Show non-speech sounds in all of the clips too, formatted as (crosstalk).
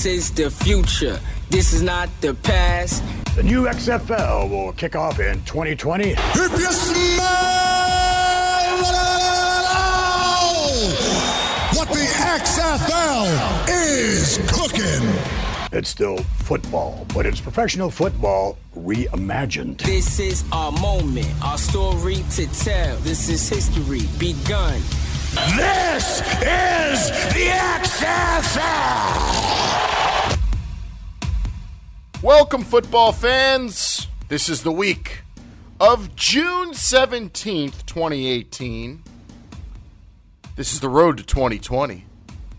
This is the future. This is not the past. The new XFL will kick off in 2020. If you smell what the XFL is cooking. It's still football, but it's professional football reimagined. This is our moment, our story to tell. This is history begun. This is the XFL. Welcome, football fans. This is the week of June 17th, 2018. This is the road to 2020.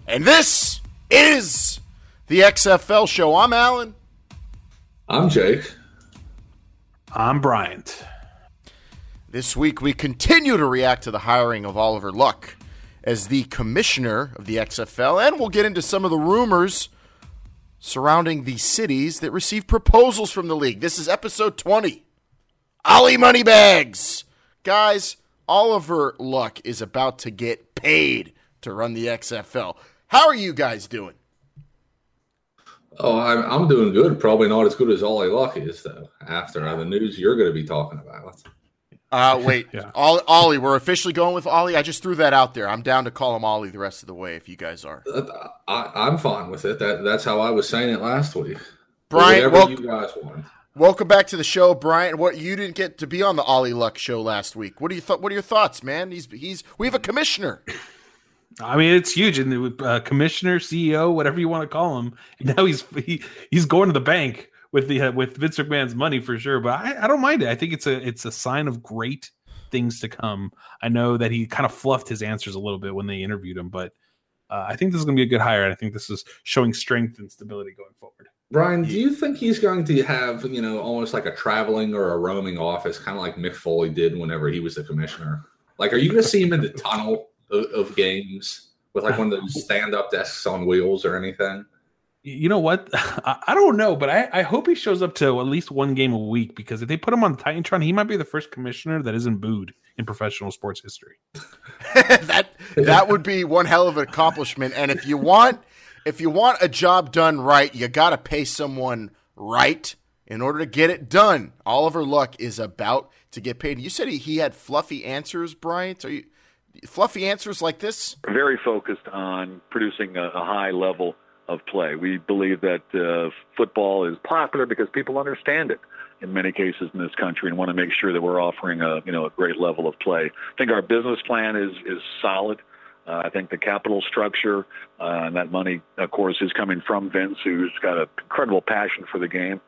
And this is the XFL show. I'm Alan. I'm Jake. I'm Bryant. This week, we continue to react to the hiring of Oliver Luck as the commissioner of the XFL, and we'll get into some of the rumors surrounding the cities that received proposals from the league. This is episode 20. Ollie Moneybags. Guys, Oliver Luck is about to get paid to run the XFL. How are you guys doing? Oh, I'm, I'm doing good. Probably not as good as Ollie Luck is, though, after the news you're going to be talking about. Uh, wait, (laughs) Yeah. Ollie, Ollie, we're officially going with Ollie. I just threw that out there. I'm down to call him Ollie the rest of the way if you guys are. I, I'm fine with it. That That's how I was saying it last week. Brian, Whatever you guys want. welcome back to the show, Brian. What you didn't get to be on the Ollie Luck show last week? What do you th- What are your thoughts, man? He's he's we have a commissioner. I mean, it's huge, and the uh, commissioner, CEO, whatever you want to call him. (laughs) Now he's he, he's going to the bank with the uh, with Vince McMahon's money for sure. But I, I don't mind it. I think it's a it's a sign of great things to come. I know that he kind of fluffed his answers a little bit when they interviewed him, but uh, I think this is going to be a good hire. And I think this is showing strength and stability going forward. Brian, do you think he's going to have, you know, almost like a traveling or a roaming office, kind of like Mick Foley did whenever he was the commissioner? Like, are you going to see him in the tunnel of, of games with like one of those stand up desks on wheels or anything? You know what? (laughs) I, I don't know, but I, I hope he shows up to at least one game a week because if they put him on Titantron, he might be the first commissioner that isn't booed in professional sports history. (laughs) (laughs) that that would be one hell of an accomplishment. And if you want if you want a job done right, you got to pay someone right in order to get it done. Oliver Luck is about to get paid. You said he, he had fluffy answers, Bryant. Are you fluffy answers like this? very focused on producing a, a high level of play. We believe that uh, football is popular because people understand it in many cases in this country and want to make sure that we're offering a you know a great level of play. I think our business plan is is solid. Uh, I think the capital structure uh, and that money, of course, is coming from Vince, who's got an incredible passion for the game.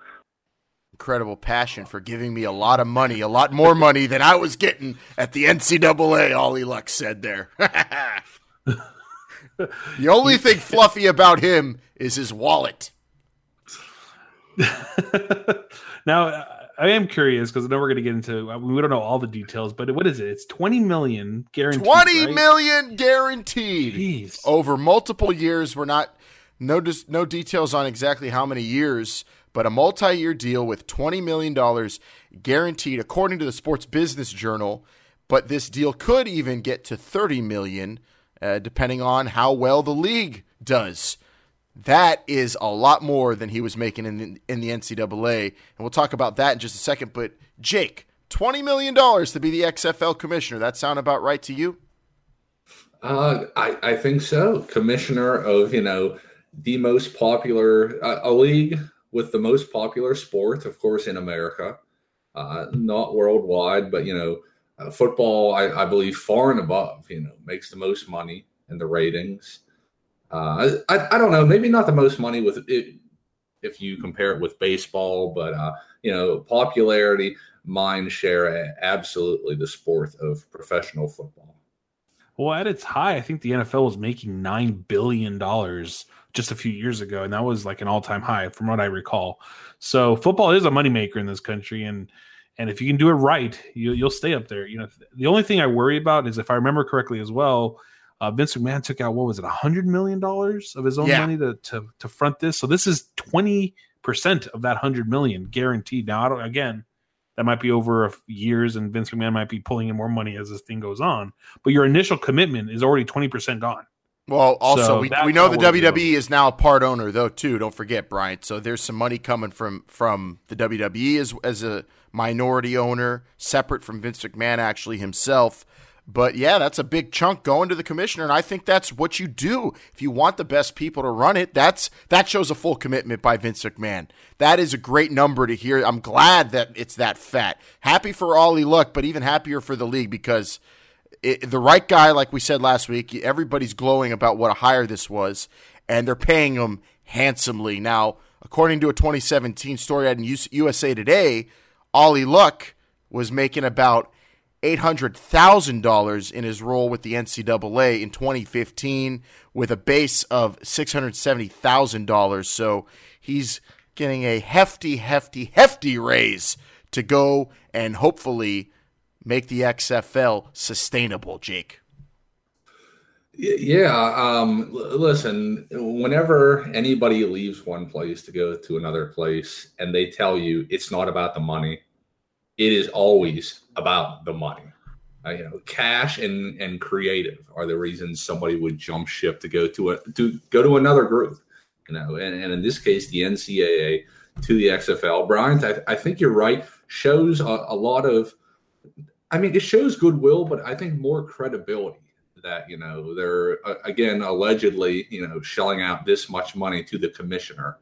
Incredible passion for giving me a lot of money, a lot more money than I was getting at the NCAA. Ollie Luck said there. (laughs) the only thing fluffy about him is his wallet. (laughs) now, I am curious because I know we're going to get into. We don't know all the details, but what is it? It's twenty million guaranteed. Twenty right? million guaranteed Jeez. over multiple years. We're not no no details on exactly how many years, but a multi-year deal with twenty million dollars guaranteed, according to the Sports Business Journal. But this deal could even get to thirty million, uh, depending on how well the league does. That is a lot more than he was making in the, in the NCAA, and we'll talk about that in just a second. But Jake, twenty million dollars to be the XFL commissioner. That sound about right to you? Uh, I, I think so. Commissioner of, you know, the most popular, uh, a league with the most popular sport, of course, in America, uh, not worldwide, but, you know, uh, football, I, I believe, far and above, you know, makes the most money in the ratings. Uh, I, I don't know, maybe not the most money with it if you compare it with baseball, but, uh, you know, popularity, mind share, absolutely the sport of professional football. Well, at its high, I think the NFL was making nine billion dollars just a few years ago, and that was like an all-time high from what I recall. So football is a moneymaker in this country, and and if you can do it right, you, you'll stay up there. You know, the only thing I worry about is if I remember correctly as well, uh, Vince McMahon took out what was it, a hundred million dollars of his own Yeah. money to, to to front this. So this is twenty percent of that hundred million guaranteed. Now, I don't again. That might be over years, and Vince McMahon might be pulling in more money as this thing goes on. But your initial commitment is already twenty percent gone. Well, also So we, we know the WWE is now a part owner though too. Don't forget, Brian. So there's some money coming from from the WWE as as a minority owner, separate from Vince McMahon actually himself. But yeah, that's a big chunk going to the commissioner, and I think that's what you do if you want the best people to run it. That's that shows a full commitment by Vince McMahon. That is a great number to hear. I'm glad that it's that fat. Happy for Ollie Luck, but even happier for the league because it, the right guy, like we said last week, everybody's glowing about what a hire this was, and they're paying him handsomely. Now, according to a 2017 story out in USA Today, Ollie Luck was making about $800,000 in his role with the NCAA in 2015 with a base of $670,000. So he's getting a hefty, hefty, hefty raise to go and hopefully make the XFL sustainable, Jake? Yeah. Um, listen, whenever anybody leaves one place to go to another place and they tell you it's not about the money, it is always about the money. Uh, you know, cash and, and creative are the reasons somebody would jump ship to go to a to go to another group. You know, and, and in this case, the NCAA to the XFL. Brian, I, I think you're right. Shows a, a lot of I mean, it shows goodwill, but I think more credibility that you know they're uh, again allegedly you know shelling out this much money to the commissioner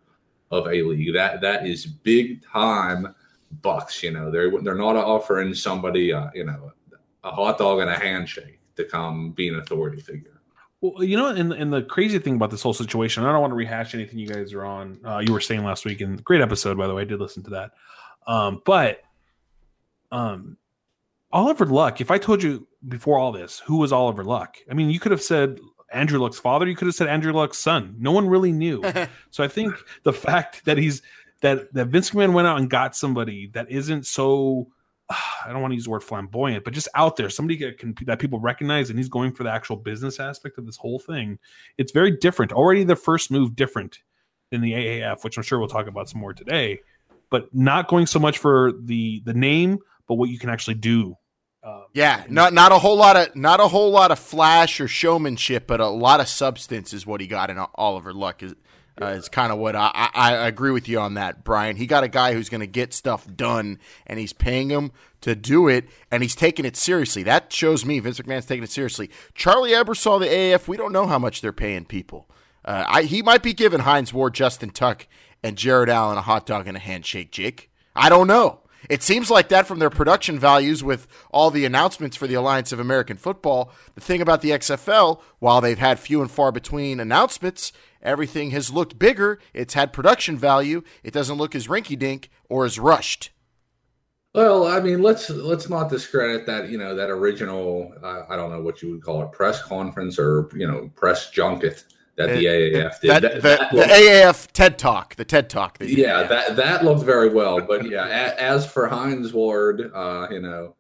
of a league. That that is big time bucks. You know, they're they're not offering somebody uh, you know a hot dog and a handshake to come be an authority figure. Well, you know, and and the crazy thing about this whole situation, I don't want to rehash anything you guys are on. Uh, you were saying last week, and great episode by the way. I did listen to that, um, but um, Oliver Luck, if I told you before all this who was Oliver Luck, I mean, you could have said Andrew Luck's father, you could have said Andrew Luck's son. No one really knew. (laughs) so I think the fact that he's that that Vince McMahon went out and got somebody that isn't so (sighs) I don't want to use the word flamboyant, but just out there, somebody that can that people recognize, and he's going for the actual business aspect of this whole thing. It's very different. Already the first move different than the AAF, which I'm sure we'll talk about some more today. But not going so much for the the name, but what you can actually do um, yeah, not not a whole lot of not a whole lot of flash or showmanship, but a lot of substance is what he got in Oliver Luck. Is uh, is kind of what I, I, I agree with you on that, Brian. He got a guy who's going to get stuff done, and he's paying him to do it, and he's taking it seriously. That shows me Vince McMahon's taking it seriously. Charlie Ebersol, the AAF, we don't know how much they're paying people. Uh, I, he might be giving Hines Ward, Justin Tuck, and Jared Allen a hot dog and a handshake, Jake. I don't know. It seems like that from their production values with all the announcements for the Alliance of American Football. The thing about the XFL, while they've had few and far between announcements, everything has looked bigger. It's had production value. It doesn't look as rinky dink or as rushed. Well, I mean, let's let's not discredit that. You know, that original. Uh, I don't know what you would call it, press conference or you know, press junket that the AAF did. That, that, that the, looked, the, AAF TED Talk, the TED Talk. yeah, that that looked very well. But yeah, (laughs) as for Hines Ward, uh, you know,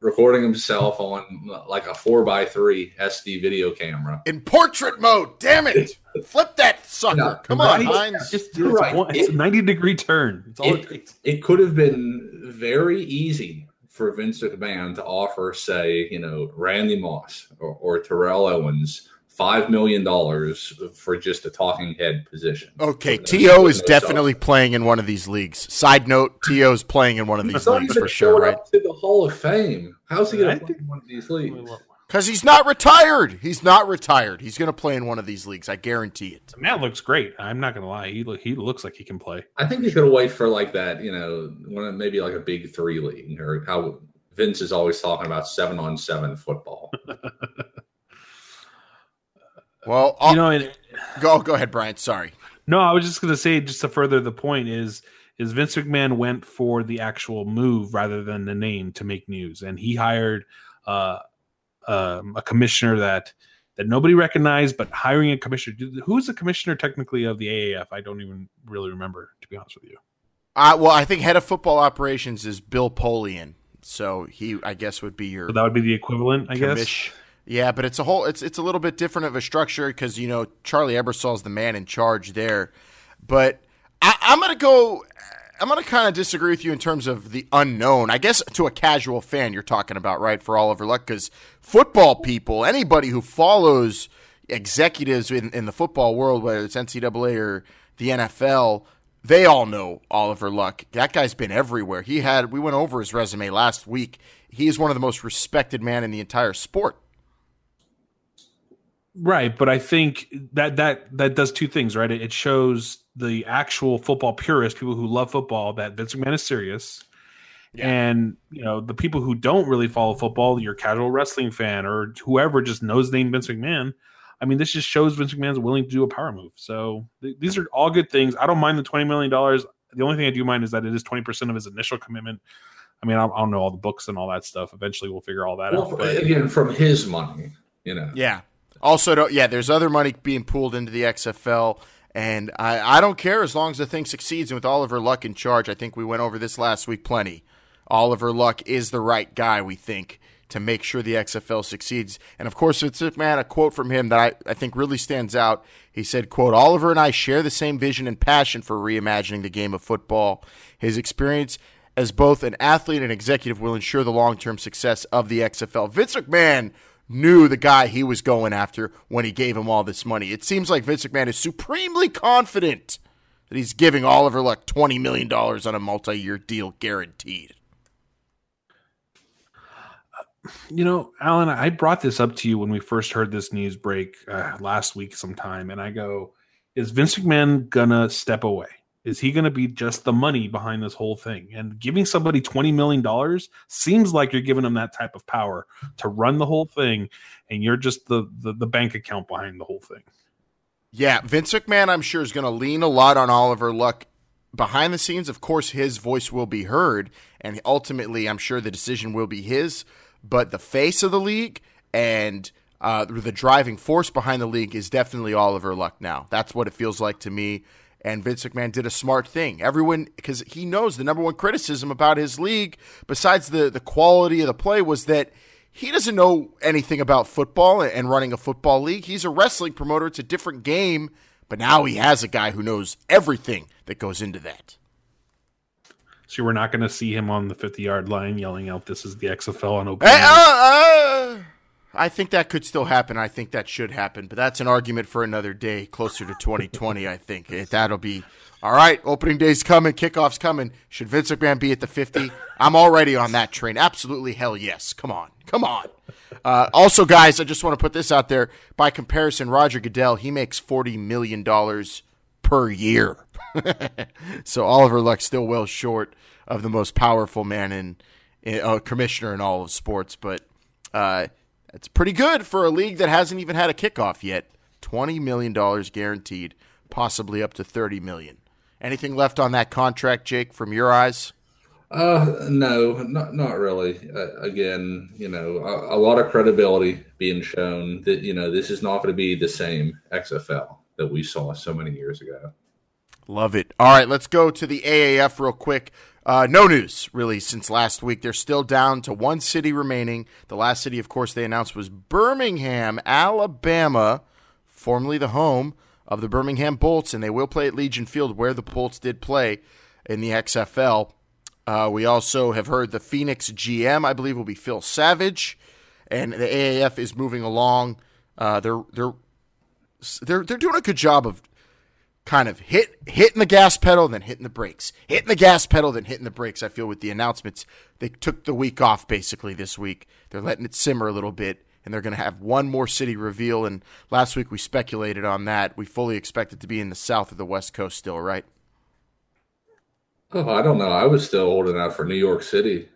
recording himself on like a four by three SD video camera in portrait mode. Damn it! (laughs) Flip that sucker! No, Come on, Hines. Just, it's, right. one, it's it, a ninety degree turn. It's all it, it, it could have been very easy for Vince McMahon to offer, say, you know, Randy Moss or, or Terrell Owens five million dollars for just a talking head position. Okay, T.O. is definitely playing in one of these leagues. Side note: T.O. is playing in one of these leagues for sure, right? to the Hall of Fame. How's he going to play in one of these leagues? Because he's not retired. He's not retired. He's going to play in one of these leagues. I guarantee it. The man looks great. I'm not going to lie. He look, he looks like he can play. I think he's going to wait for like that. You know, one of maybe like a big three league or how Vince is always talking about seven on seven football. (laughs) Well, I'll, you know, it, go go ahead, Brian. Sorry. No, I was just going to say, just to further the point is is Vince McMahon went for the actual move rather than the name to make news, and he hired uh, um, a commissioner that that nobody recognized, but hiring a commissioner. Who's the commissioner technically of the AAF? I don't even really remember, to be honest with you. Uh, well, I think head of football operations is Bill Polian, so he, I guess, would be your. So that would be the equivalent, I guess. Yeah, but it's a whole it's it's a little bit different of a structure because you know Charlie Ebersol is the man in charge there. But I, I'm gonna go. I'm gonna kind of disagree with you in terms of the unknown. I guess to a casual fan, you're talking about right for Oliver Luck because football people, anybody who follows executives in, in the football world, whether it's NCAA or the NFL, they all know Oliver Luck. That guy's been everywhere. He had we went over his resume last week. He is one of the most respected man in the entire sport. Right, but I think that that that does two things, right? It shows the actual football purists, people who love football, that Vince McMahon is serious. Yeah. And you know the people who don't really follow football, your casual wrestling fan or whoever just knows the name Vince McMahon. I mean, this just shows Vince McMahon's willing to do a power move. So th- these are all good things. I don't mind the twenty million dollars. The only thing I do mind is that it is twenty percent of his initial commitment. I mean, I don't know all the books and all that stuff. Eventually, we'll figure all that well, out. But, again, from his money, you know. Yeah, also, yeah, there's other money being pooled into the XFL, and I, I don't care as long as the thing succeeds. And with Oliver Luck in charge, I think we went over this last week plenty. Oliver Luck is the right guy, we think, to make sure the XFL succeeds. And of course, it's man, a quote from him that I, I think really stands out. He said, quote, Oliver and I share the same vision and passion for reimagining the game of football. His experience as both an athlete and executive will ensure the long term success of the XFL. Vince McMahon knew the guy he was going after when he gave him all this money. It seems like Vince McMahon is supremely confident that he's giving Oliver Luck $20 million on a multi year deal guaranteed. You know, Alan, I brought this up to you when we first heard this news break uh, last week sometime, and I go, is Vince McMahon gonna step away? Is he going to be just the money behind this whole thing? And giving somebody $20 million seems like you're giving them that type of power to run the whole thing, and you're just the, the, the bank account behind the whole thing. Yeah, Vince McMahon, I'm sure, is going to lean a lot on Oliver Luck behind the scenes. Of course, his voice will be heard, and ultimately, I'm sure the decision will be his. But the face of the league and uh, the driving force behind the league is definitely Oliver Luck now. That's what it feels like to me. And Vince McMahon did a smart thing. Everyone, because he knows the number one criticism about his league, besides the, the quality of the play, was that he doesn't know anything about football and running a football league. He's a wrestling promoter. It's a different game. But now he has a guy who knows everything that goes into that. So we're not going to see him on the 50 yard line yelling out, This is the XFL on open. Hey, uh, uh, I think that could still happen. I think that should happen, but that's an argument for another day, closer to 2020. I think that'll be all right. Opening day's coming, kickoff's coming. Should Vince McMahon be at the 50? I'm already on that train. Absolutely, hell yes. Come on, come on. Uh, also, guys, I just want to put this out there. By comparison, Roger Goodell he makes 40 million dollars per year. (laughs) so Oliver Luck still well short of the most powerful man in, in uh, commissioner in all of sports, but. Uh, it's pretty good for a league that hasn't even had a kickoff yet. $20 million guaranteed, possibly up to 30 million. Anything left on that contract, Jake, from your eyes? Uh, no, not not really. Uh, again, you know, a, a, lot of credibility being shown that you know this is not going to be the same XFL that we saw so many years ago. Love it. All right, let's go to the AAF real quick. Uh, no news really since last week. They're still down to one city remaining. The last city, of course, they announced was Birmingham, Alabama, formerly the home of the Birmingham Bolts, and they will play at Legion Field where the Bolts did play in the XFL. Uh, we also have heard the Phoenix GM, I believe, will be Phil Savage, and the AAF is moving along. Uh, they're they're they're they're doing a good job of kind of hit hitting the gas pedal, then hitting the brakes, hitting the gas pedal, then hitting the brakes. I feel with the announcements, they took the week off basically this week. They're letting it simmer a little bit, and they're going to have one more city reveal. And last week we speculated on that. We fully expect it to be in the south of the west coast still, right? Oh, I don't know. I was still holding out for New York City.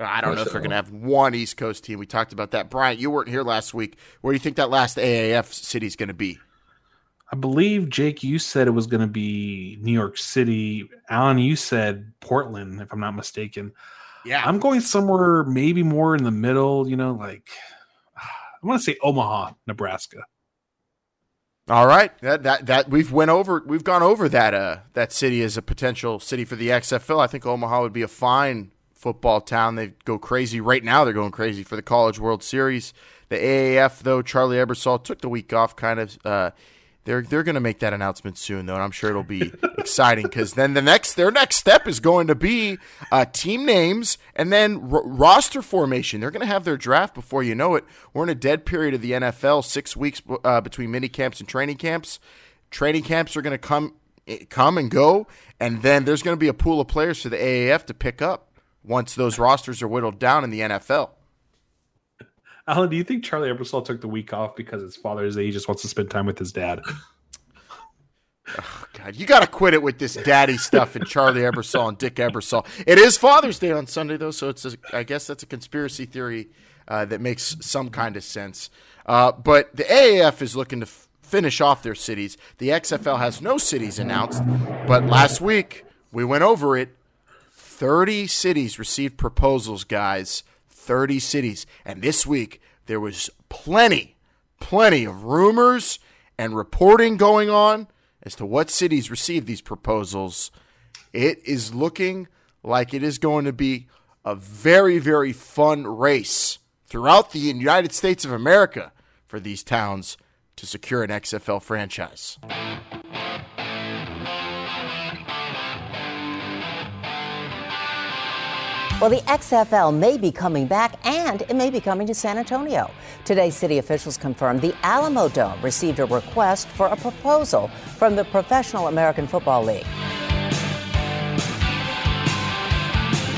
I don't know if they're going to have one East Coast team. We talked about that. Bryant, you weren't here last week. Where do you think that last AAF city is going to be? I believe Jake, you said it was going to be New York City. Alan, you said Portland, if I'm not mistaken. Yeah, I'm going somewhere maybe more in the middle. You know, like I want to say Omaha, Nebraska. All right, that that that we've went over, we've gone over that uh that city as a potential city for the XFL. I think Omaha would be a fine football town. They go crazy right now. They're going crazy for the College World Series. The AAF though, Charlie Ebersol took the week off, kind of. Uh, They're they're going to make that announcement soon, though, and I'm sure it'll be (laughs) exciting because then the next their next step is going to be uh, team names and then r- roster formation. They're going to have their draft before you know it. We're in a dead period of the NFL, six weeks uh, between mini camps and training camps. Training camps are going to come eh, come and go, and then there's going to be a pool of players for the AAF to pick up once those rosters are whittled down in the NFL. Alan, do you think Charlie Ebersol took the week off because it's Father's Day? He just wants to spend time with his dad. (laughs) Oh, God, you got to quit it with this daddy stuff and Charlie Ebersol and Dick Ebersol. It is Father's Day on Sunday, though, so it's a, I guess that's a conspiracy theory uh, that makes some kind of sense. Uh, but the AAF is looking to f- finish off their cities. The XFL has no cities announced, but last week we went over it. 30 cities received proposals, guys. 30 cities. And this week, there was plenty, plenty of rumors and reporting going on as to what cities received these proposals. It is looking like it is going to be a very, very fun race throughout the United States of America for these towns to secure an XFL franchise. Well, the XFL may be coming back and it may be coming to San Antonio. Today, city officials confirmed the Alamo Dome received a request for a proposal from the Professional American Football League.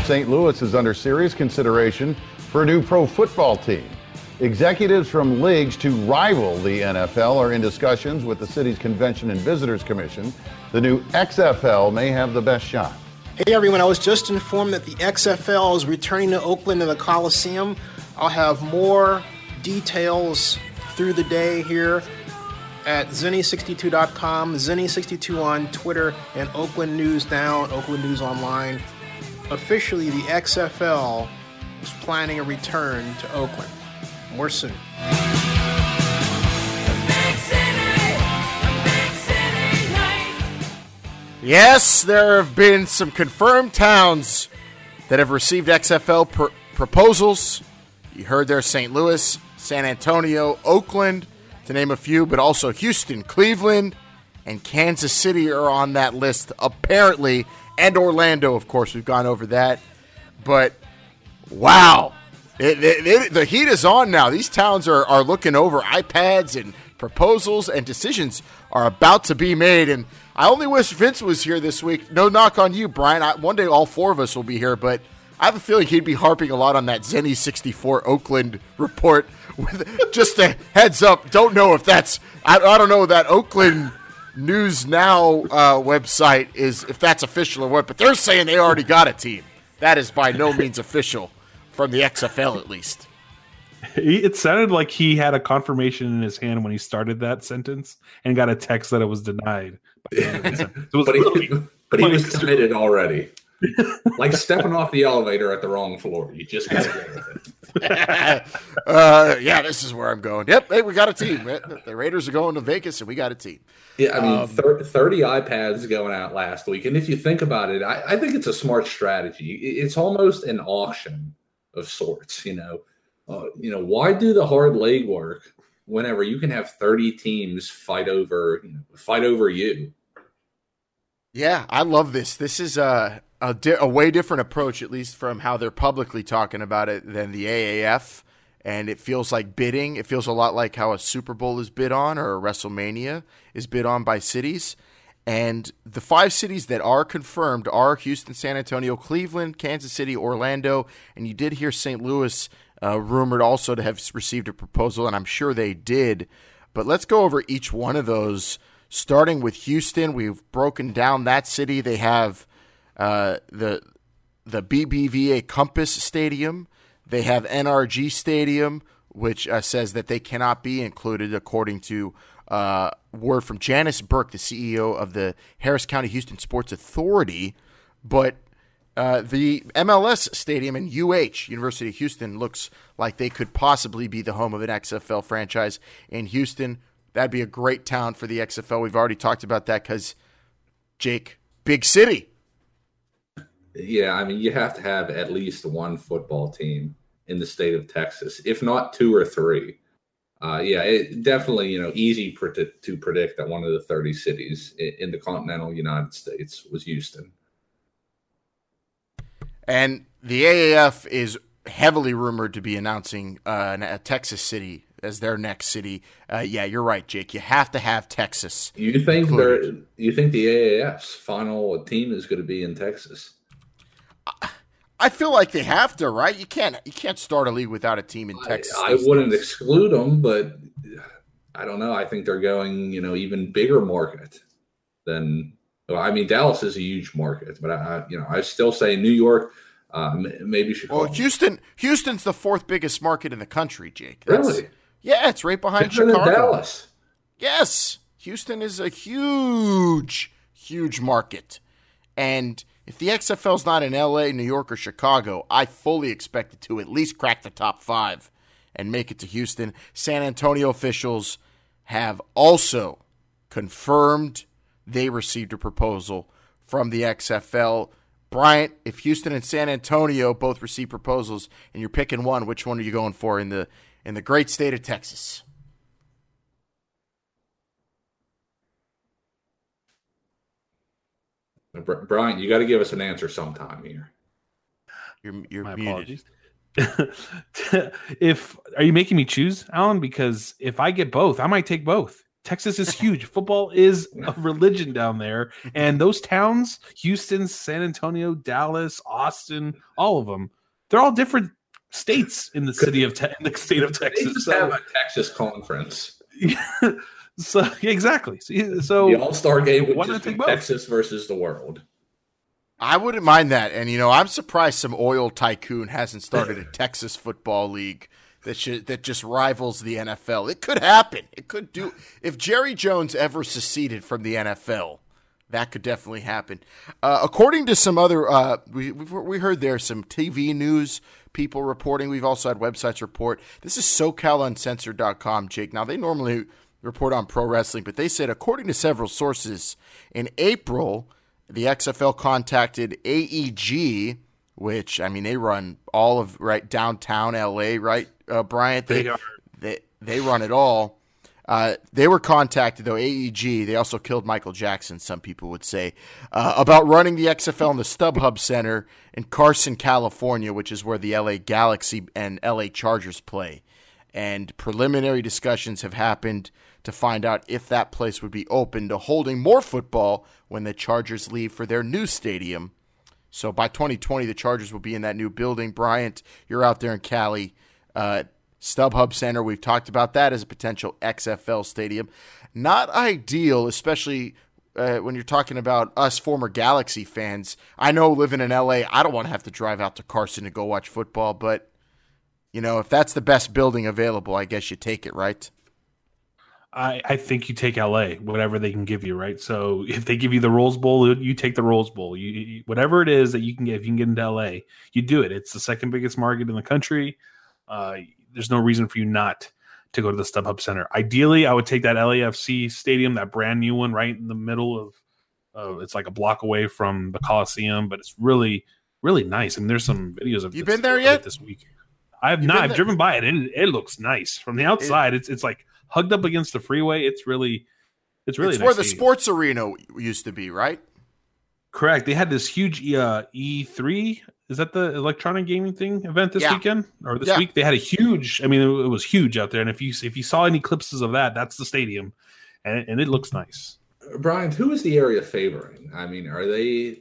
St. Louis is under serious consideration for a new pro football team. Executives from leagues to rival the NFL are in discussions with the city's Convention and Visitors Commission. The new XFL may have the best shot. Hey everyone, I was just informed that the XFL is returning to Oakland in the Coliseum. I'll have more details through the day here at Zennie62.com, Zennie62 on Twitter, and Oakland News Now, Oakland News Online. Officially, the XFL is planning a return to Oakland. More soon. Yes, there have been some confirmed towns that have received XFL pr- proposals. You heard there St. Louis, San Antonio, Oakland, to name a few, but also Houston, Cleveland, and Kansas City are on that list, apparently, and Orlando, of course. We've gone over that. But wow, it, it, it, the heat is on now. These towns are, are looking over iPads and proposals, and decisions are about to be made. And I only wish Vince was here this week. No knock on you, Brian. I, one day all four of us will be here, but I have a feeling he'd be harping a lot on that Zennie 64 Oakland (laughs) report. With just a heads up, don't know if that's I, I don't know that Oakland News Now uh, website is if that's official or what, but they're saying they already got a team. That is by no means official from the XFL at least. It sounded like he had a confirmation in his hand when he started that sentence and got a text that it was denied. (laughs) it was but he, but he was committed already. (laughs) like stepping off the elevator at the wrong floor. You just got to go with it. (laughs) uh, yeah, this is where I'm going. Yep, hey, we got a team. The Raiders are going to Vegas, and we got a team. Yeah, I mean, um, 30 iPads going out last week. And if you think about it, I, I think it's a smart strategy. It's almost an auction of sorts, you know. Uh, you know, why do the hard leg work whenever you can have 30 teams fight over you know, fight over you? Yeah, I love this. This is a a, di- a, way different approach, at least from how they're publicly talking about it, than the AAF. And it feels like bidding. It feels a lot like how a Super Bowl is bid on or a WrestleMania is bid on by cities. And the five cities that are confirmed are Houston, San Antonio, Cleveland, Kansas City, Orlando, and you did hear St. Louis uh, rumored also to have received a proposal, and I'm sure they did. But let's go over each one of those. Starting with Houston, we've broken down that city. They have uh, the the BBVA Compass Stadium. They have NRG Stadium, which uh, says that they cannot be included, according to uh, word from Janis Burke, the CEO of the Harris County Houston Sports Authority. But uh, the MLS Stadium in UH, University of Houston, looks like they could possibly be the home of an XFL franchise in Houston. That'd be a great town for the XFL. We've already talked about that because, Jake, big city. Yeah, I mean, you have to have at least one football team in the state of Texas, if not two or three. uh, yeah, it definitely you know easy to predict that one of the 30 cities in the continental United States was Houston. And the AAF is heavily rumored to be announcing uh, a Texas city as their next city. Uh, yeah, you're right, Jake. You have to have Texas. You think you think the AAF's final team is going to be in Texas? I feel like they have to, right? You can't you can't start a league without a team in Texas. I, I wouldn't exclude them, but I don't know. I think they're going, you know, even bigger market than. Well, I mean, Dallas is a huge market, but I, you know, I still say New York, uh, maybe Chicago. Well, Houston, Houston's the fourth biggest market in the country, Jake. That's, really? Yeah, it's right behind Chicago. Dallas. Yes, Houston is a huge, huge market, and if the XFL's not in LA, New York, or Chicago, I fully expect it to at least crack the top five and make it to Houston. San Antonio officials have also confirmed they received a proposal from the XFL. Bryant, if Houston and San Antonio both receive proposals and you're picking one, which one are you going for in the in the great state of Texas? Brian, you got to give us an answer sometime here. You're, you're My muted. apologies. (laughs) if are you making me choose, Alan? Because if I get both, I might take both. Texas is huge. Football is a (laughs) religion down there, and those towns, Houston, San Antonio, Dallas, Austin, all of them, they're all different states in the city of te- in the state of Texas. They Texas. just So, have a Texas conference. (laughs) so exactly. So, so The All Star game would why not just be? Texas versus the world. I wouldn't mind that. And, you know, I'm surprised some oil tycoon hasn't started a (laughs) Texas football league that should, that just rivals the NFL. It could happen. It could do. If Jerry Jones ever seceded from the NFL, that could definitely happen. Uh, according to some other, uh, we, we heard there some TV news people reporting. We've also had websites report. This is SoCalUncensored.com, Jake. Now, they normally report on pro wrestling, but they said, according to several sources, in April, the XFL contacted AEG, which I mean they run all of right downtown LA, right, uh, Bryant? They are. They they run it all. Uh, they were contacted though AEG. They also killed Michael Jackson. Some people would say uh, about running the XFL in the StubHub Center in Carson, California, which is where the LA Galaxy and LA Chargers play. And preliminary discussions have happened to find out if that place would be open to holding more football when the Chargers leave for their new stadium. So by 2020, the Chargers will be in that new building. Bryant, you're out there in Cali. Uh, StubHub Center, we've talked about that as a potential XFL stadium. Not ideal, especially uh, when you're talking about us former Galaxy fans. I know living in LA, I don't want to have to drive out to Carson to go watch football, but you know, if that's the best building available, I guess you take it, right? I, I think you take LA, whatever they can give you, right? So if they give you the Rose Bowl, you take the Rose Bowl. You, you whatever it is that you can get, if you can get into LA, you do it. It's the second biggest market in the country. Uh, there's no reason for you not to go to the StubHub Center. Ideally, I would take that LAFC stadium, that brand new one, right in the middle of. Uh, it's like a block away from the Coliseum, but it's really, really nice. I mean, there's some videos of. You been there yet? This week, I have You not. I've driven by it. It, it looks nice from the outside. it's it's like hugged up against the freeway. It's really, it's really it's nice where the stadium. sports arena used to be, right? Correct. They had this huge uh, E3. Is that the electronic gaming thing event this Yeah. weekend or this Yeah. week? They had a huge. I mean, it, it was huge out there. And if you if you saw any clips of that, that's the stadium, and and it looks nice. Brian, who is the area favoring? I mean, are they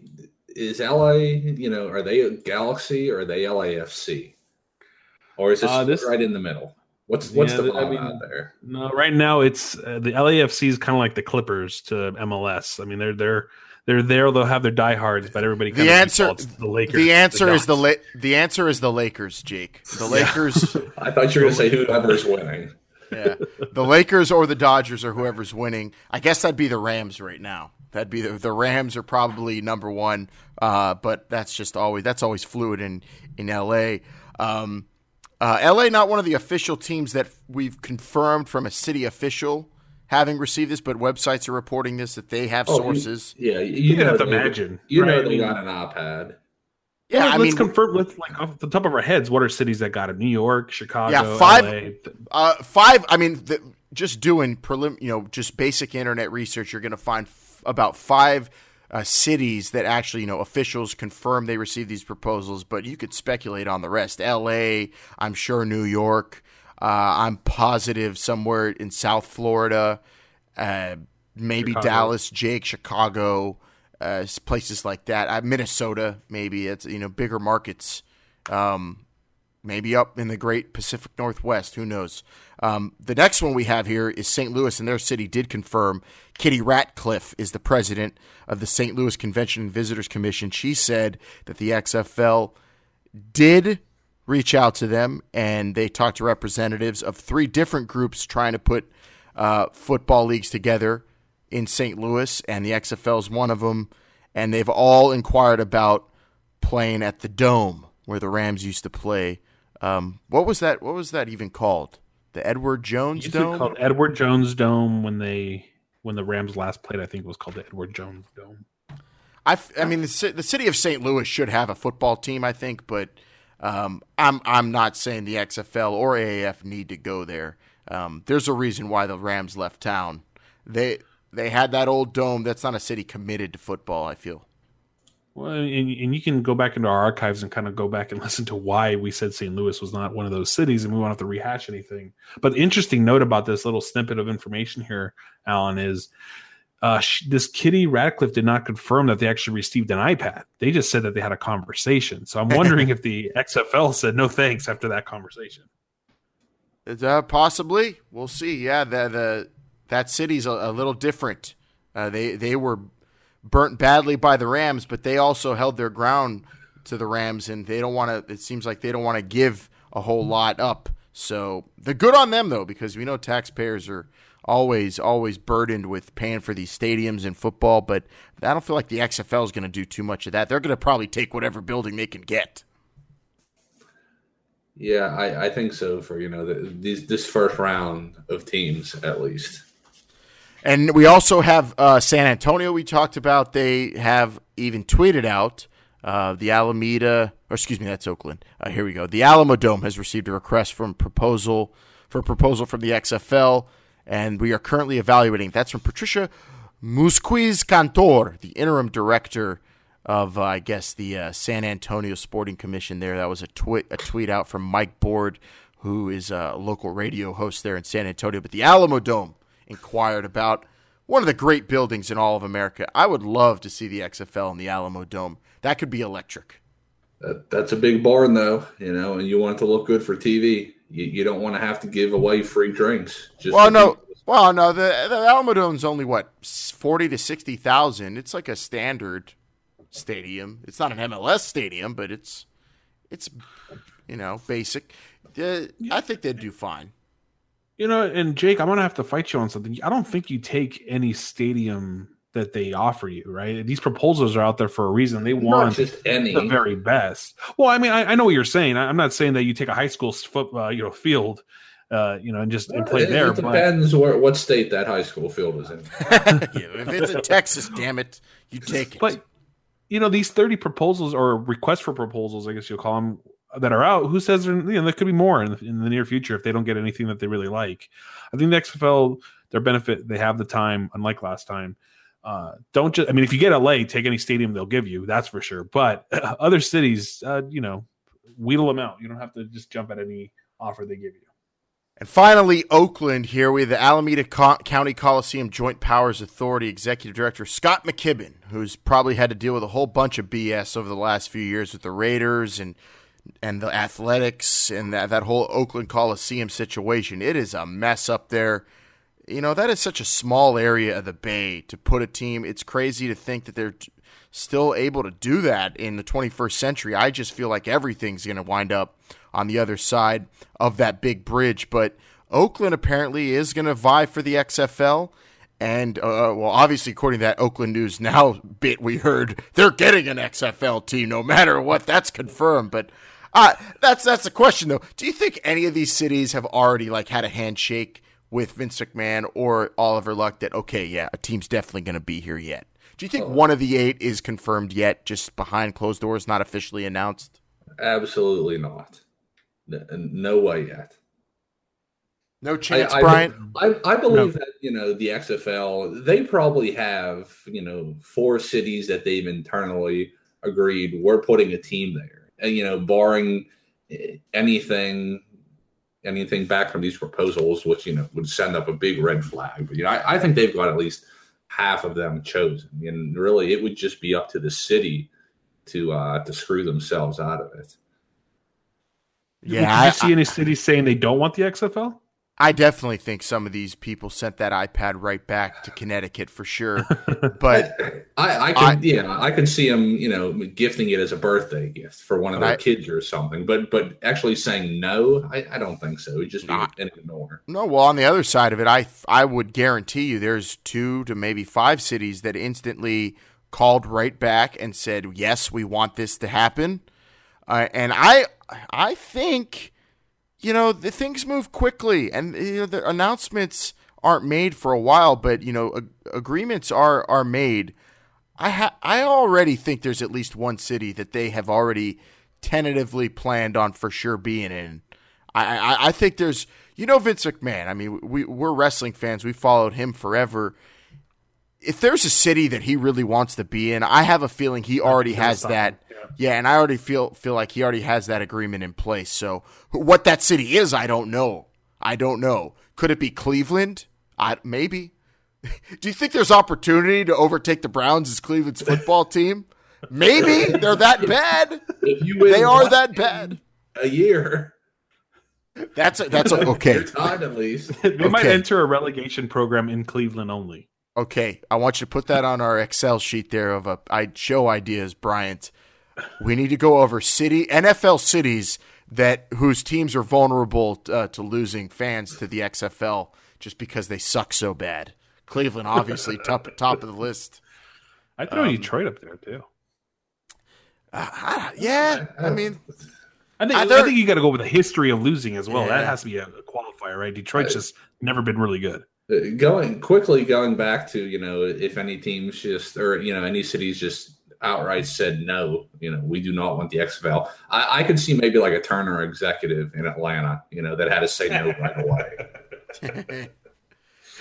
is LA, you know, are they a Galaxy or are they LAFC? Or is this, Uh, this- right in the middle? What's what's Yeah, the I mean, out there? No, right now it's uh, the LAFC is kind of like the Clippers to MLS. I mean, they're they're they're there. They'll have their diehards, but everybody. The answer, the Lakers. the answer is the Giants. La- the answer is the Lakers, Jake. The Lakers, (laughs) I thought you were going to say whoever's winning. yeah, the Lakers or the Dodgers or whoever's winning. I guess that'd be the Rams right now. That'd be the, the Rams are probably number one, uh, but that's just always that's always fluid in in LA. Um, uh, LA not one of the official teams that we've confirmed from a city official having received this, but websites are reporting this that they have Oh, you- sources. Yeah, you, You know have to they- imagine, You know right? they I mean- got an iPad. Yeah, Well, I let's mean, confirm. Let's like off the top of our heads, what are cities that got it? New York, Chicago, Yeah, five- LA. Uh, five. I mean, the, just doing prelim, you know, just basic internet research, you're going to find f- about five uh, cities that actually, you know, officials confirm they received these proposals. But you could speculate on the rest. L.A. I'm sure New York. Uh, I'm positive somewhere in South Florida. Uh, maybe Chicago. Dallas, Jake, Chicago, uh, places like that. Uh, Minnesota, maybe it's you know bigger markets. Um, maybe up in the great Pacific Northwest. Who knows? Um, the next one we have here is St. Louis, and their city did confirm. Kitty Ratcliffe is the president of the St. Louis Convention and Visitors Commission. She said that the XFL did reach out to them, and they talked to representatives of three different groups trying to put uh, football leagues together in St. Louis, and the XFL is one of them. And they've all inquired about playing at the Dome where the Rams used to play. Um, what was that? What was that even called? The Edward Jones Dome. called Edward Jones Dome when they when the Rams last played. I think it was called the Edward Jones Dome. I, I mean, the, the city of St. Louis should have a football team, I think, but um, I'm I'm not saying the XFL or AAF need to go there. Um, there's a reason why the Rams left town. They they had that old dome. That's not a city committed to football. I feel. Well, and, and you can go back into our archives and kind of go back and (laughs) listen to why we said St. Louis was not one of those cities, and we won't have to rehash anything. But the interesting note about this little snippet of information here, Alan, is uh, this Kitty Ratcliffe did not confirm that they actually received an iPad. They just said that they had a conversation. So I'm wondering if the (laughs) XFL said no thanks after that conversation. Uh, possibly, we'll see. Yeah, the the that city's a, a little different. Uh, they they were burnt badly by the Rams, but they also held their ground to the Rams, and they don't want to. It seems like they don't want to give a whole lot up. So they're good on them though, because we know taxpayers are always always burdened with paying for these stadiums and football. But I don't feel like the XFL is going to do too much of that. They're going to probably take whatever building they can get. Yeah, I, I think so for you know the, these this first round of teams at least. And we also have uh, San Antonio. We talked about. They have even tweeted out uh, the Alameda, or excuse me, that's Oakland. Uh, here we go. The Alamo Dome has received a request from proposal for a proposal from the XFL, and we are currently evaluating. That's from Patricia Muzquiz Cantor, the interim director of, uh, I guess, the uh, San Antonio Sporting Commission. There, that was a tweet a tweet out from Mike Board, who is a local radio host there in San Antonio. But the Alamo Dome inquired about one of the great buildings in all of America. I would love to see the XFL in the Alamo Dome. That could be electric. That, that's a big barn though, you know, and you want it to look good for TV. You, you don't want to have to give away free drinks. Just well, no, well, no. The the Alamo Dome's only what forty to sixty thousand. It's like a standard stadium. It's not an MLS stadium, but it's it's you know basic. Uh, I think they'd do fine. You know, and Jake, I'm gonna have to fight you on something. I don't think you take any stadium that they offer you, right? These proposals are out there for a reason. They not want just any. the very best. Well, I mean, I, I know what you're saying. I, I'm not saying that you take a high school foot, uh, you know, field, uh, you know, and just and play it, there. It but depends where what state that high school field is in. (laughs) (laughs) Yeah, if it's in Texas, damn it, you take it. but you know, these 30 proposals or requests for proposals, I guess you'll call them, that are out. Who says there, you know, there could be more in the, in the near future if they don't get anything that they really like. I think the XFL, their benefit, they have the time, unlike last time. Uh, don't just, I mean, if you get LA, take any stadium they'll give you, that's for sure. But (laughs) other cities, uh, you know, wheedle them out. You don't have to just jump at any offer they give you. And finally, Oakland. Here we have the Alameda Co- County Coliseum Joint Powers Authority Executive Director Scott McKibben, who's probably had to deal with a whole bunch of BS over the last few years with the Raiders and and the Athletics and that, that whole Oakland Coliseum situation. It is a mess up there. You know that is such a small area of the Bay to put a team. It's crazy to think that they're t- still able to do that in the 21st century. I just feel like everything's going to wind up on the other side of that big bridge. But Oakland apparently is going to vie for the XFL. And, uh, well, obviously, according to that Oakland News Now bit we heard, they're getting an XFL team no matter what. That's confirmed. But uh, that's that's the question, though. Do you think any of these cities have already, like, had a handshake with Vince McMahon or Oliver Luck that, okay, yeah, a team's definitely going to be here yet? Do you think one of the eight is confirmed yet, just behind closed doors, not officially announced? Absolutely not. No, no way yet. No chance, I, Brian. I, I believe that you know the XFL. They probably have you know four cities that they've internally agreed we're putting a team there, and you know, barring eh, anything, anything back from these proposals, which you know would send up a big red flag. But you know, I, I think they've got at least half of them chosen, and really, it would just be up to the city to uh to screw themselves out of it. Yeah, Did you I, see any cities saying they don't want the XFL? I definitely think some of these people sent that iPad right back to Connecticut for sure. (laughs) But I, I can, I, yeah, I can see them, you know, gifting it as a birthday gift for one of their I, kids or something. But, but actually saying no, I, I don't think so. It just be an ignore. No, well, on the other side of it, I, I would guarantee you, there's two to maybe five cities that instantly called right back and said, "Yes, we want this to happen." Uh, and I, I think you know, the things move quickly, and you know, the announcements aren't made for a while, but you know, ag- agreements are are made. I ha- I already think there's at least one city that they have already tentatively planned on for sure being in. I I, I think there's you know Vince McMahon. I mean, we we're wrestling fans. We followed him forever. If there's a city that he really wants to be in, I have a feeling he already has that yeah, and I already feel feel like he already has that agreement in place. So what that city is, I don't know. I don't know. Could it be Cleveland? I maybe. (laughs) Do you think there's opportunity to overtake the Browns as Cleveland's football team? Maybe (laughs) they're that bad. they are that bad. A year. That's a, that's a, (laughs) okay. Time at least. they okay. might enter a relegation program in Cleveland only. Okay, I want you to put that on our Excel sheet there of a I show ideas, Bryant we need to go over city NFL cities that whose teams are vulnerable uh, to losing fans to the XFL just because they suck so bad. Cleveland, obviously, (laughs) top top of the list. I throw um, Detroit up there too. Uh, yeah, I mean, I think I think you got to go with a history of losing as well. Yeah. That has to be a, a qualifier, right? Detroit's just never been really good. Going quickly, going back to you know, if any teams just or you know any cities just outright said no. You know, we do not want the XFL. I, I could see maybe like a Turner executive in Atlanta, you know, that had to say no right away.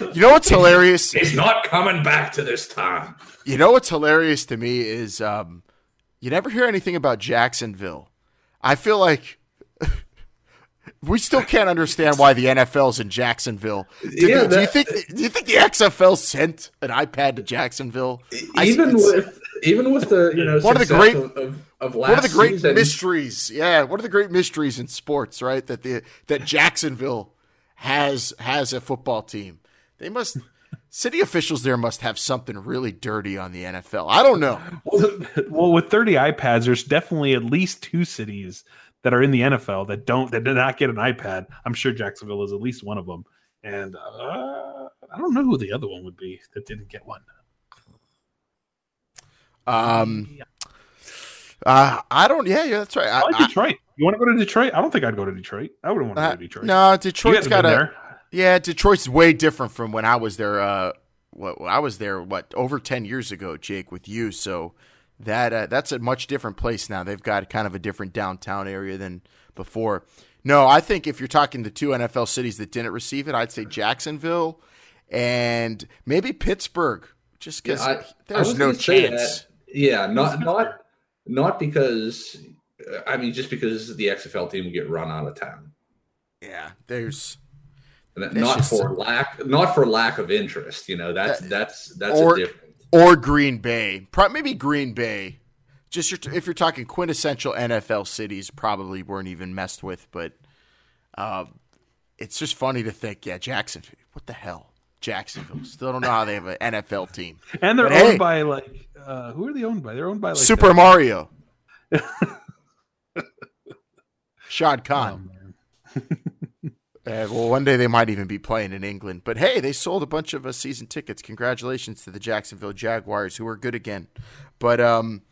(laughs) you know what's hilarious? He's not coming back to this time. You know what's hilarious to me is um, you never hear anything about Jacksonville. I feel like we still can't understand why the NFL's in Jacksonville. Did yeah, do you think do you think the XFL sent an iPad to Jacksonville? Even with even with the you know one of the great of, of, of one of the great season. mysteries. Yeah, one of the great mysteries in sports, right? That the that Jacksonville has has a football team. They must city officials there must have something really dirty on the NFL. I don't know. Well, with 30 iPads, there's definitely at least two cities that are in the NFL that don't that did not get an iPad. I'm sure Jacksonville is at least one of them, and uh, I don't know who the other one would be that didn't get one. Um, uh, I don't. Yeah, yeah, that's right. I, I like Detroit. You want to go to Detroit? I don't think I'd go to Detroit. I wouldn't want to uh, go to Detroit. No, Detroit's got a. Yeah, Detroit's way different from when I was there. Uh, what I was there, what over ten years ago, Jake, with you. So that uh, that's a much different place now. They've got kind of a different downtown area than before. No, I think if you're talking the two NFL cities that didn't receive it, I'd say Jacksonville and maybe Pittsburgh, just because yeah, there's no chance. Yeah, not not not because I mean just because the XFL team will get run out of town. Yeah, there's not for lack not for lack of interest. You know that's that, that's that's or, a different or Green Bay, maybe Green Bay. Just your, if you're talking quintessential NFL cities, probably weren't even messed with. But um, it's just funny to think, yeah, Jacksonville. What the hell? Jacksonville. Still don't know how they have an NFL team. And they're but owned hey, by like uh, who are they owned by? They're owned by like Super Mario. (laughs) Shad Khan. Oh, (laughs) uh, well, one day they might even be playing in England. But hey, they sold a bunch of uh, season tickets. Congratulations to the Jacksonville Jaguars, who are good again. But um,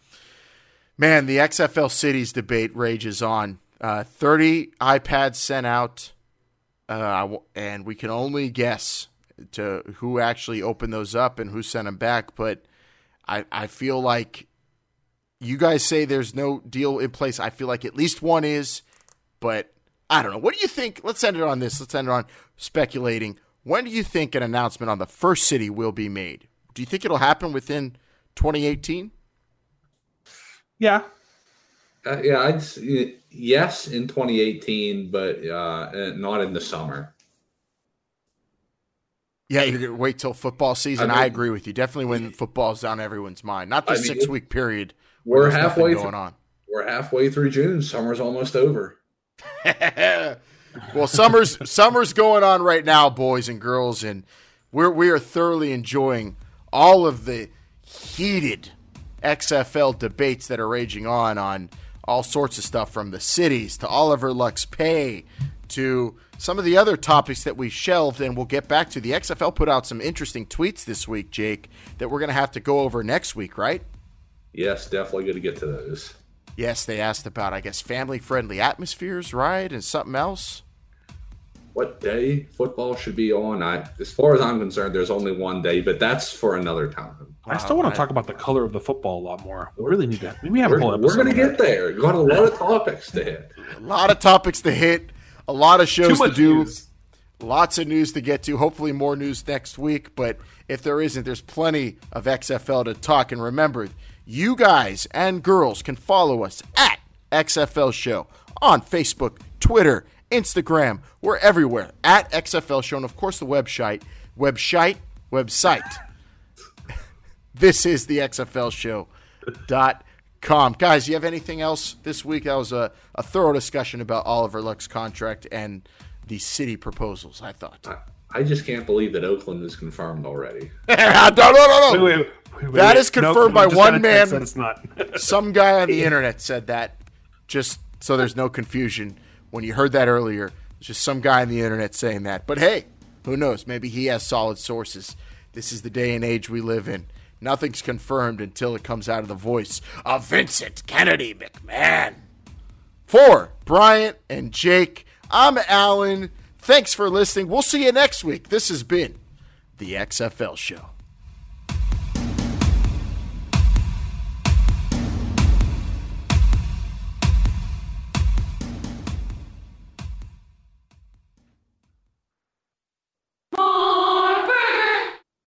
man, the XFL cities debate rages on. Uh, Thirty iPads sent out, uh, and we can only guess to who actually opened those up and who sent them back. But I, I feel like you guys say there's no deal in place. I feel like at least one is, but I don't know. What do you think? Let's end it on this. Let's end it on speculating. When do you think an announcement on the first city will be made? Do you think it'll happen within 2018? Yeah. Uh, yeah, I'd s- y- yes in 2018, but uh, uh, not in the summer. Yeah, you're gonna wait till football season. I, I agree with you. Definitely when football's on everyone's mind. Not the I mean, six week period. We're where there's nothing halfway going through- on. We're halfway through June. Summer's almost over. (laughs) well, summer's summer's going on right now, boys and girls, and we're we are thoroughly enjoying all of the heated XFL debates that are raging on on all sorts of stuff from the cities to Oliver Luck's pay to some of the other topics that we shelved and we'll get back to. The XFL put out some interesting tweets this week, Jake, that we're going to have to go over next week, right? Yes, definitely going to get to those. Yes, they asked about, I guess, family friendly atmospheres, right? And something else. What day football should be on? I, as far as I'm concerned, there's only one day, but that's for another time. I still want to talk about the color of the football a lot more. We really need that. Maybe we have a We're, whole we're going to get there. Got a lot of topics to hit. A lot of topics to hit, a lot of shows to do, news. lots of news to get to. Hopefully, more news next week. But if there isn't, there's plenty of XFL to talk. And remember, you guys and girls can follow us at XFL Show on Facebook, Twitter, Instagram. We're everywhere at XFL Show. And of course, the website, website, website. (laughs) this is the XFL Show dot com. Guys, you have anything else this week? That was a, a thorough discussion about Oliver Luck's contract and the city proposals, I thought. Uh, I just can't believe that Oakland is confirmed already. no, (laughs) no, no, no, no. Wait, wait, wait, wait, That wait. is Nope, confirmed we by one got a text man. that It's not. (laughs) Some guy on the internet said that, just so there's no confusion. When you heard that earlier, it's just some guy on the internet saying that. But hey, who knows? Maybe he has solid sources. This is the day and age we live in. Nothing's confirmed until it comes out of the voice of Vincent Kennedy McMahon. For Bryant and Jake, I'm Alan. Thanks for listening. We'll see you next week. This has been the XFL Show.